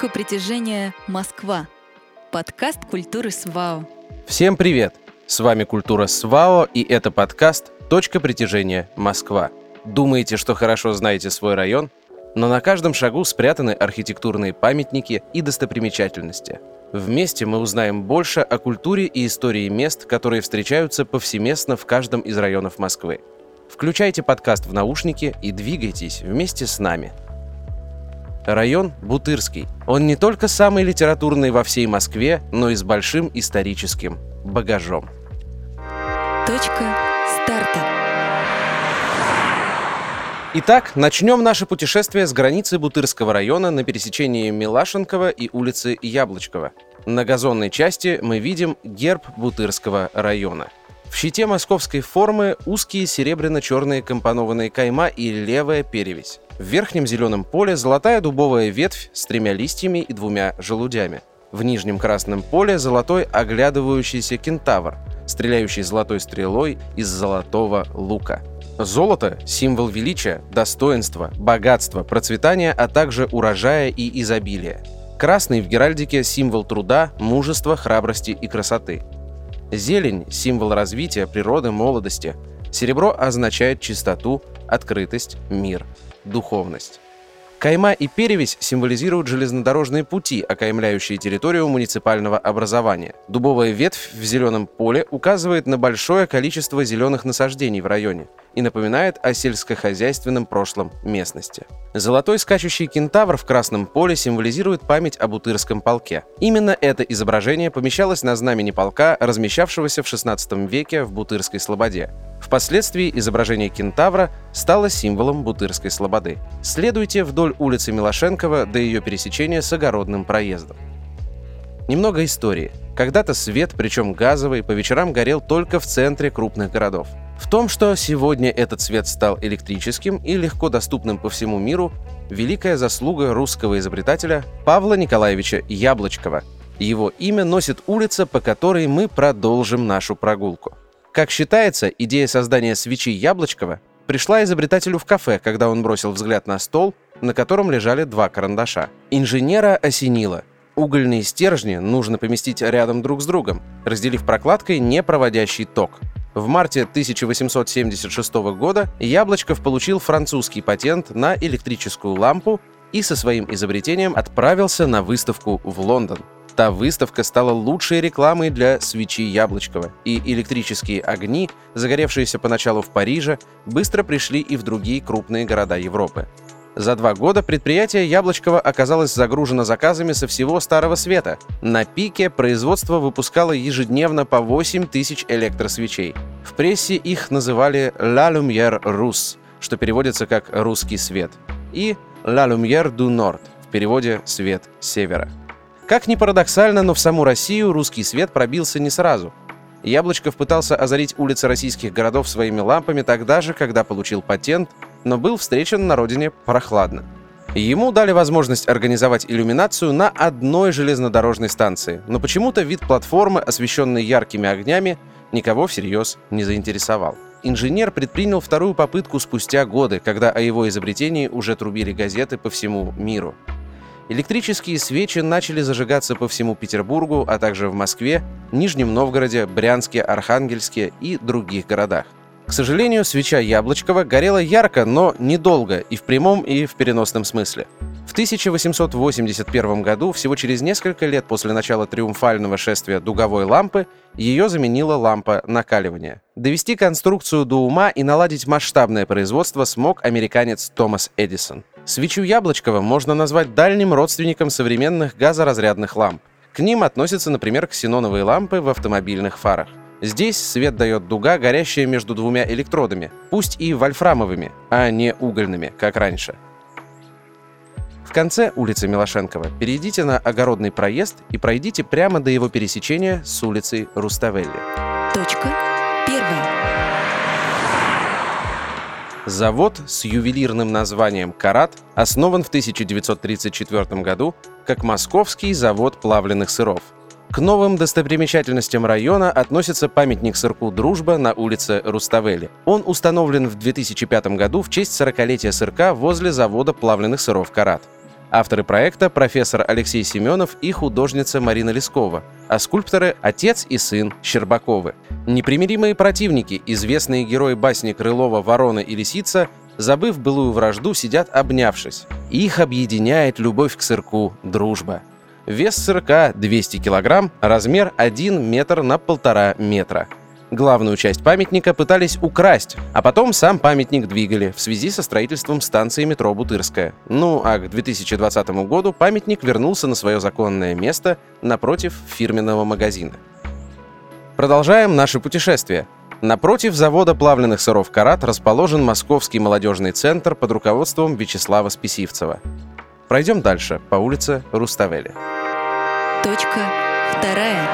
Точка притяжения Москва. Подкаст культуры СВАО. Всем привет! С вами Культура СВАО и это подкаст «Точка притяжения Москва». Думаете, что хорошо знаете свой район? Но на каждом шагу спрятаны архитектурные памятники и достопримечательности. Вместе мы узнаем больше о культуре и истории мест, которые встречаются повсеместно в каждом из районов Москвы. Включайте подкаст в наушники и двигайтесь вместе с нами. Район Бутырский. Он не только самый литературный во всей Москве, но и с большим историческим багажом. Точка старта. Итак, начнем наше путешествие с границы Бутырского района на пересечении Милашенкова и улицы Яблочкова. На газонной части мы видим герб Бутырского района – в щите московской формы узкие серебряно-черные компонованные кайма и левая перевесь. В верхнем зеленом поле золотая дубовая ветвь с тремя листьями и двумя желудями. В нижнем красном поле золотой оглядывающийся кентавр, стреляющий золотой стрелой из золотого лука. Золото – символ величия, достоинства, богатства, процветания, а также урожая и изобилия. Красный в геральдике – символ труда, мужества, храбрости и красоты. Зелень – символ развития, природы, молодости. Серебро означает чистоту, открытость, мир, духовность. Кайма и перевесь символизируют железнодорожные пути, окаймляющие территорию муниципального образования. Дубовая ветвь в зеленом поле указывает на большое количество зеленых насаждений в районе и напоминает о сельскохозяйственном прошлом местности. Золотой скачущий кентавр в красном поле символизирует память об Утырском полке. Именно это изображение помещалось на знамени полка, размещавшегося в XVI веке в Бутырской слободе. Впоследствии изображение кентавра стало символом Бутырской слободы. Следуйте вдоль улицы Милошенкова до ее пересечения с огородным проездом. Немного истории. Когда-то свет, причем газовый, по вечерам горел только в центре крупных городов. В том, что сегодня этот свет стал электрическим и легко доступным по всему миру, великая заслуга русского изобретателя Павла Николаевича Яблочкова. Его имя носит улица, по которой мы продолжим нашу прогулку. Как считается, идея создания свечи Яблочкова пришла изобретателю в кафе, когда он бросил взгляд на стол, на котором лежали два карандаша. Инженера осенило. Угольные стержни нужно поместить рядом друг с другом, разделив прокладкой непроводящий ток. В марте 1876 года Яблочков получил французский патент на электрическую лампу и со своим изобретением отправился на выставку в Лондон. Та выставка стала лучшей рекламой для свечи Яблочкова, и электрические огни, загоревшиеся поначалу в Париже, быстро пришли и в другие крупные города Европы. За два года предприятие Яблочкова оказалось загружено заказами со всего Старого Света. На пике производство выпускало ежедневно по 8 тысяч электросвечей. В прессе их называли «La Lumière Russe», что переводится как «русский свет», и «La Lumière du Nord», в переводе «свет севера». Как ни парадоксально, но в саму Россию русский свет пробился не сразу. Яблочков пытался озарить улицы российских городов своими лампами тогда же, когда получил патент – но был встречен на родине прохладно. Ему дали возможность организовать иллюминацию на одной железнодорожной станции, но почему-то вид платформы, освещенной яркими огнями, никого всерьез не заинтересовал. Инженер предпринял вторую попытку спустя годы, когда о его изобретении уже трубили газеты по всему миру. Электрические свечи начали зажигаться по всему Петербургу, а также в Москве, Нижнем Новгороде, Брянске, Архангельске и других городах. К сожалению, свеча Яблочкова горела ярко, но недолго и в прямом, и в переносном смысле. В 1881 году, всего через несколько лет после начала триумфального шествия дуговой лампы, ее заменила лампа накаливания. Довести конструкцию до ума и наладить масштабное производство смог американец Томас Эдисон. Свечу Яблочкова можно назвать дальним родственником современных газоразрядных ламп. К ним относятся, например, ксеноновые лампы в автомобильных фарах. Здесь свет дает дуга, горящая между двумя электродами, пусть и вольфрамовыми, а не угольными, как раньше. В конце улицы Милошенкова перейдите на огородный проезд и пройдите прямо до его пересечения с улицей Руставелли. Точка первая. Завод с ювелирным названием «Карат» основан в 1934 году как Московский завод плавленных сыров – к новым достопримечательностям района относится памятник сырку «Дружба» на улице Руставели. Он установлен в 2005 году в честь 40-летия сырка возле завода плавленных сыров «Карат». Авторы проекта – профессор Алексей Семенов и художница Марина Лескова, а скульпторы – отец и сын Щербаковы. Непримиримые противники, известные герои басни Крылова «Ворона и лисица», забыв былую вражду, сидят обнявшись. Их объединяет любовь к сырку, дружба. Вес сырка 200 килограмм, размер 1 метр на полтора метра – Главную часть памятника пытались украсть, а потом сам памятник двигали в связи со строительством станции метро Бутырская. Ну а к 2020 году памятник вернулся на свое законное место напротив фирменного магазина. Продолжаем наше путешествие. Напротив завода плавленных сыров «Карат» расположен Московский молодежный центр под руководством Вячеслава Списивцева. Пройдем дальше по улице Руставели. Точка вторая.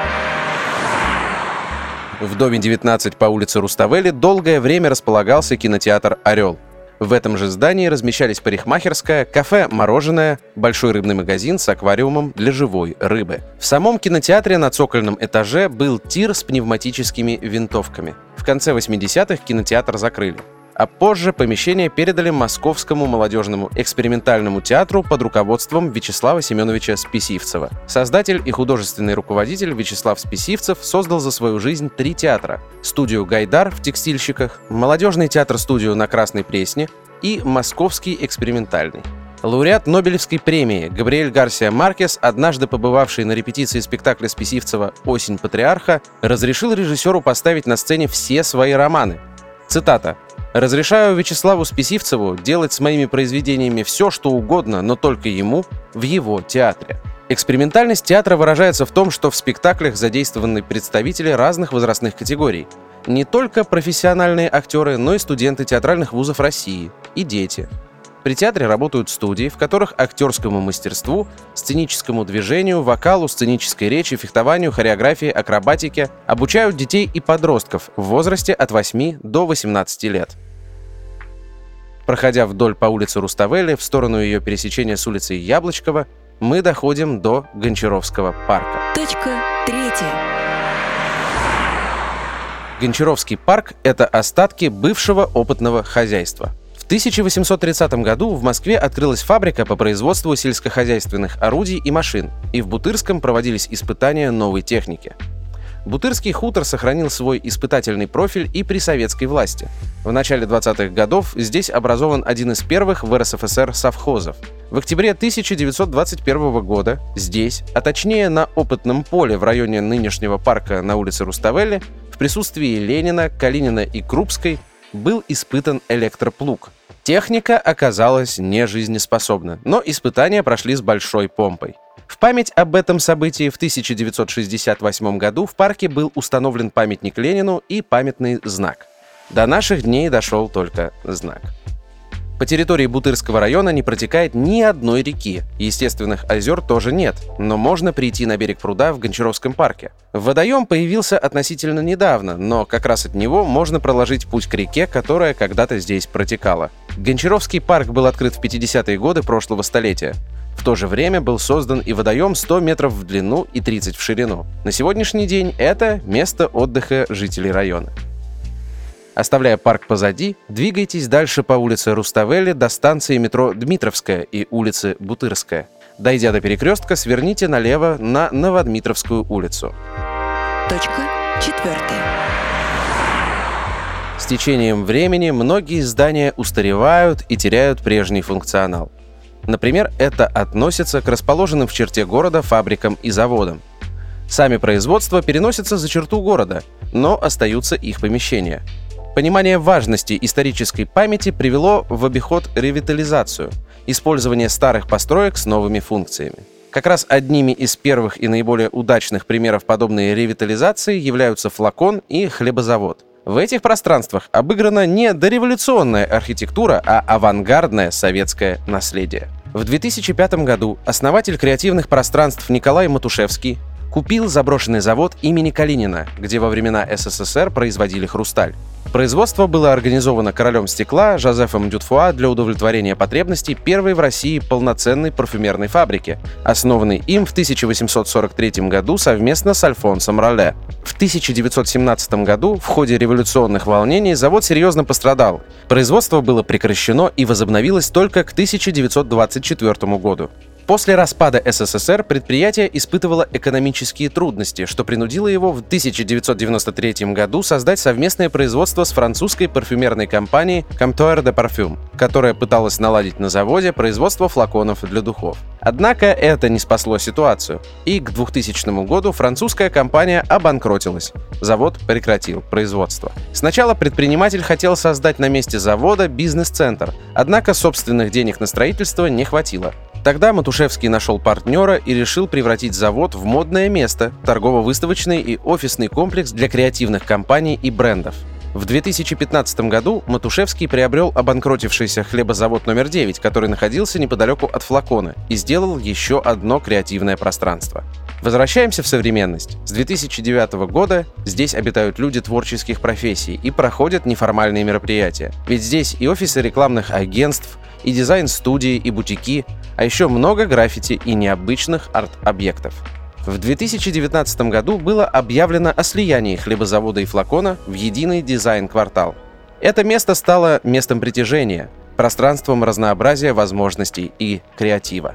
В доме 19 по улице Руставели долгое время располагался кинотеатр «Орел». В этом же здании размещались парикмахерская, кафе «Мороженое», большой рыбный магазин с аквариумом для живой рыбы. В самом кинотеатре на цокольном этаже был тир с пневматическими винтовками. В конце 80-х кинотеатр закрыли а позже помещение передали Московскому молодежному экспериментальному театру под руководством Вячеслава Семеновича Списивцева. Создатель и художественный руководитель Вячеслав Списивцев создал за свою жизнь три театра. Студию «Гайдар» в «Текстильщиках», молодежный театр-студию на Красной Пресне и Московский экспериментальный. Лауреат Нобелевской премии Габриэль Гарсия Маркес, однажды побывавший на репетиции спектакля Списивцева «Осень патриарха», разрешил режиссеру поставить на сцене все свои романы. Цитата. Разрешаю Вячеславу Списивцеву делать с моими произведениями все, что угодно, но только ему, в его театре. Экспериментальность театра выражается в том, что в спектаклях задействованы представители разных возрастных категорий. Не только профессиональные актеры, но и студенты театральных вузов России и дети – при театре работают студии, в которых актерскому мастерству, сценическому движению, вокалу, сценической речи, фехтованию, хореографии, акробатике обучают детей и подростков в возрасте от 8 до 18 лет. Проходя вдоль по улице Руставели в сторону ее пересечения с улицей Яблочкова, мы доходим до Гончаровского парка. Точка третья. Гончаровский парк — это остатки бывшего опытного хозяйства — 1830 году в Москве открылась фабрика по производству сельскохозяйственных орудий и машин, и в Бутырском проводились испытания новой техники. Бутырский хутор сохранил свой испытательный профиль и при советской власти. В начале 20-х годов здесь образован один из первых в РСФСР совхозов. В октябре 1921 года здесь, а точнее на опытном поле в районе нынешнего парка на улице Руставели, в присутствии Ленина, Калинина и Крупской был испытан электроплуг. Техника оказалась нежизнеспособна, но испытания прошли с большой помпой. В память об этом событии в 1968 году в парке был установлен памятник Ленину и памятный знак. До наших дней дошел только знак. По территории Бутырского района не протекает ни одной реки. Естественных озер тоже нет, но можно прийти на берег пруда в Гончаровском парке. Водоем появился относительно недавно, но как раз от него можно проложить путь к реке, которая когда-то здесь протекала. Гончаровский парк был открыт в 50-е годы прошлого столетия. В то же время был создан и водоем 100 метров в длину и 30 в ширину. На сегодняшний день это место отдыха жителей района. Оставляя парк позади, двигайтесь дальше по улице Руставели до станции метро Дмитровская и улицы Бутырская. Дойдя до перекрестка, сверните налево на Новодмитровскую улицу. Точка четвертая. С течением времени многие здания устаревают и теряют прежний функционал. Например, это относится к расположенным в черте города фабрикам и заводам. Сами производства переносятся за черту города, но остаются их помещения – Понимание важности исторической памяти привело в обиход ревитализацию – использование старых построек с новыми функциями. Как раз одними из первых и наиболее удачных примеров подобной ревитализации являются флакон и хлебозавод. В этих пространствах обыграна не дореволюционная архитектура, а авангардное советское наследие. В 2005 году основатель креативных пространств Николай Матушевский купил заброшенный завод имени Калинина, где во времена СССР производили хрусталь. Производство было организовано королем стекла Жозефом Дютфуа для удовлетворения потребностей первой в России полноценной парфюмерной фабрики, основанной им в 1843 году совместно с Альфонсом Роле. В 1917 году в ходе революционных волнений завод серьезно пострадал. Производство было прекращено и возобновилось только к 1924 году. После распада СССР предприятие испытывало экономические трудности, что принудило его в 1993 году создать совместное производство с французской парфюмерной компанией Comptoir de Parfum, которая пыталась наладить на заводе производство флаконов для духов. Однако это не спасло ситуацию, и к 2000 году французская компания обанкротилась. Завод прекратил производство. Сначала предприниматель хотел создать на месте завода бизнес-центр, однако собственных денег на строительство не хватило. Тогда Матушевский нашел партнера и решил превратить завод в модное место, торгово-выставочный и офисный комплекс для креативных компаний и брендов. В 2015 году Матушевский приобрел обанкротившийся хлебозавод номер 9, который находился неподалеку от флакона, и сделал еще одно креативное пространство. Возвращаемся в современность. С 2009 года здесь обитают люди творческих профессий и проходят неформальные мероприятия. Ведь здесь и офисы рекламных агентств, и дизайн-студии, и бутики, а еще много граффити и необычных арт-объектов. В 2019 году было объявлено о слиянии хлебозавода и флакона в единый дизайн-квартал. Это место стало местом притяжения, пространством разнообразия возможностей и креатива.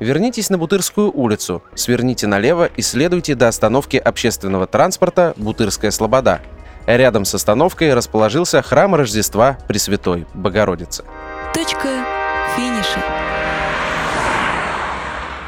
Вернитесь на Бутырскую улицу, сверните налево и следуйте до остановки общественного транспорта «Бутырская Слобода». Рядом с остановкой расположился храм Рождества Пресвятой Богородицы. Точка финиша.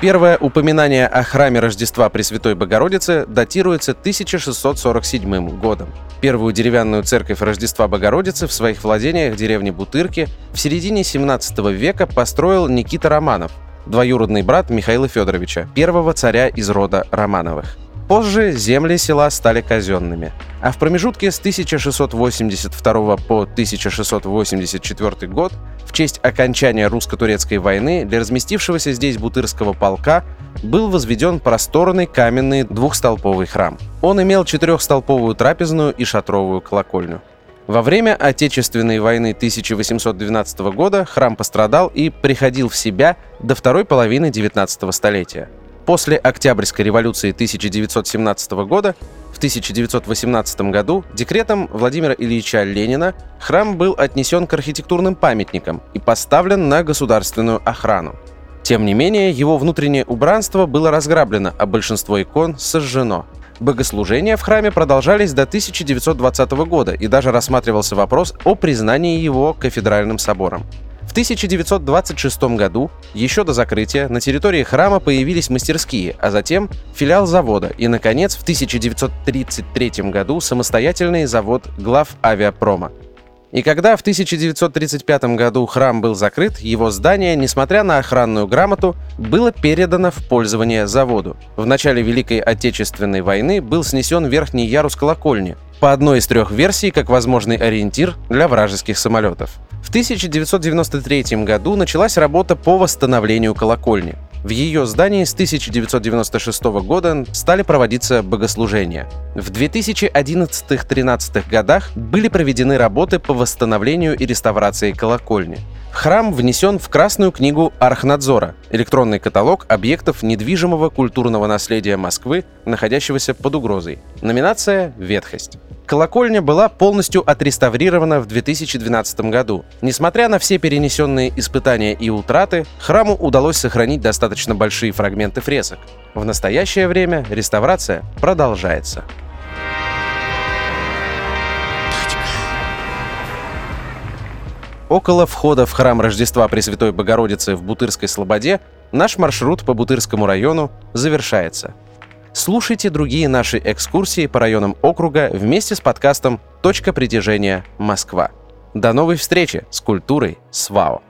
Первое упоминание о храме Рождества Пресвятой Богородицы датируется 1647 годом. Первую деревянную церковь Рождества Богородицы в своих владениях деревни Бутырки в середине 17 века построил Никита Романов, двоюродный брат Михаила Федоровича, первого царя из рода Романовых. Позже земли села стали казенными, а в промежутке с 1682 по 1684 год в честь окончания русско-турецкой войны для разместившегося здесь бутырского полка был возведен просторный каменный двухстолповый храм. Он имел четырехстолповую трапезную и шатровую колокольню. Во время Отечественной войны 1812 года храм пострадал и приходил в себя до второй половины 19 столетия. После Октябрьской революции 1917 года в 1918 году декретом Владимира Ильича Ленина храм был отнесен к архитектурным памятникам и поставлен на государственную охрану. Тем не менее, его внутреннее убранство было разграблено, а большинство икон сожжено. Богослужения в храме продолжались до 1920 года и даже рассматривался вопрос о признании его кафедральным собором. В 1926 году, еще до закрытия, на территории храма появились мастерские, а затем филиал завода и, наконец, в 1933 году самостоятельный завод глав авиапрома. И когда в 1935 году храм был закрыт, его здание, несмотря на охранную грамоту, было передано в пользование заводу. В начале Великой Отечественной войны был снесен верхний ярус колокольни, по одной из трех версий как возможный ориентир для вражеских самолетов. В 1993 году началась работа по восстановлению колокольни. В ее здании с 1996 года стали проводиться богослужения. В 2011-13 годах были проведены работы по восстановлению и реставрации колокольни. Храм внесен в Красную книгу Архнадзора, электронный каталог объектов недвижимого культурного наследия Москвы, находящегося под угрозой. Номинация «Ветхость». Колокольня была полностью отреставрирована в 2012 году. Несмотря на все перенесенные испытания и утраты, храму удалось сохранить достаточно большие фрагменты фресок. В настоящее время реставрация продолжается. Около входа в храм Рождества Пресвятой Богородицы в Бутырской Слободе наш маршрут по Бутырскому району завершается – Слушайте другие наши экскурсии по районам округа вместе с подкастом «Точка притяжения Москва». До новой встречи с культурой СВАО.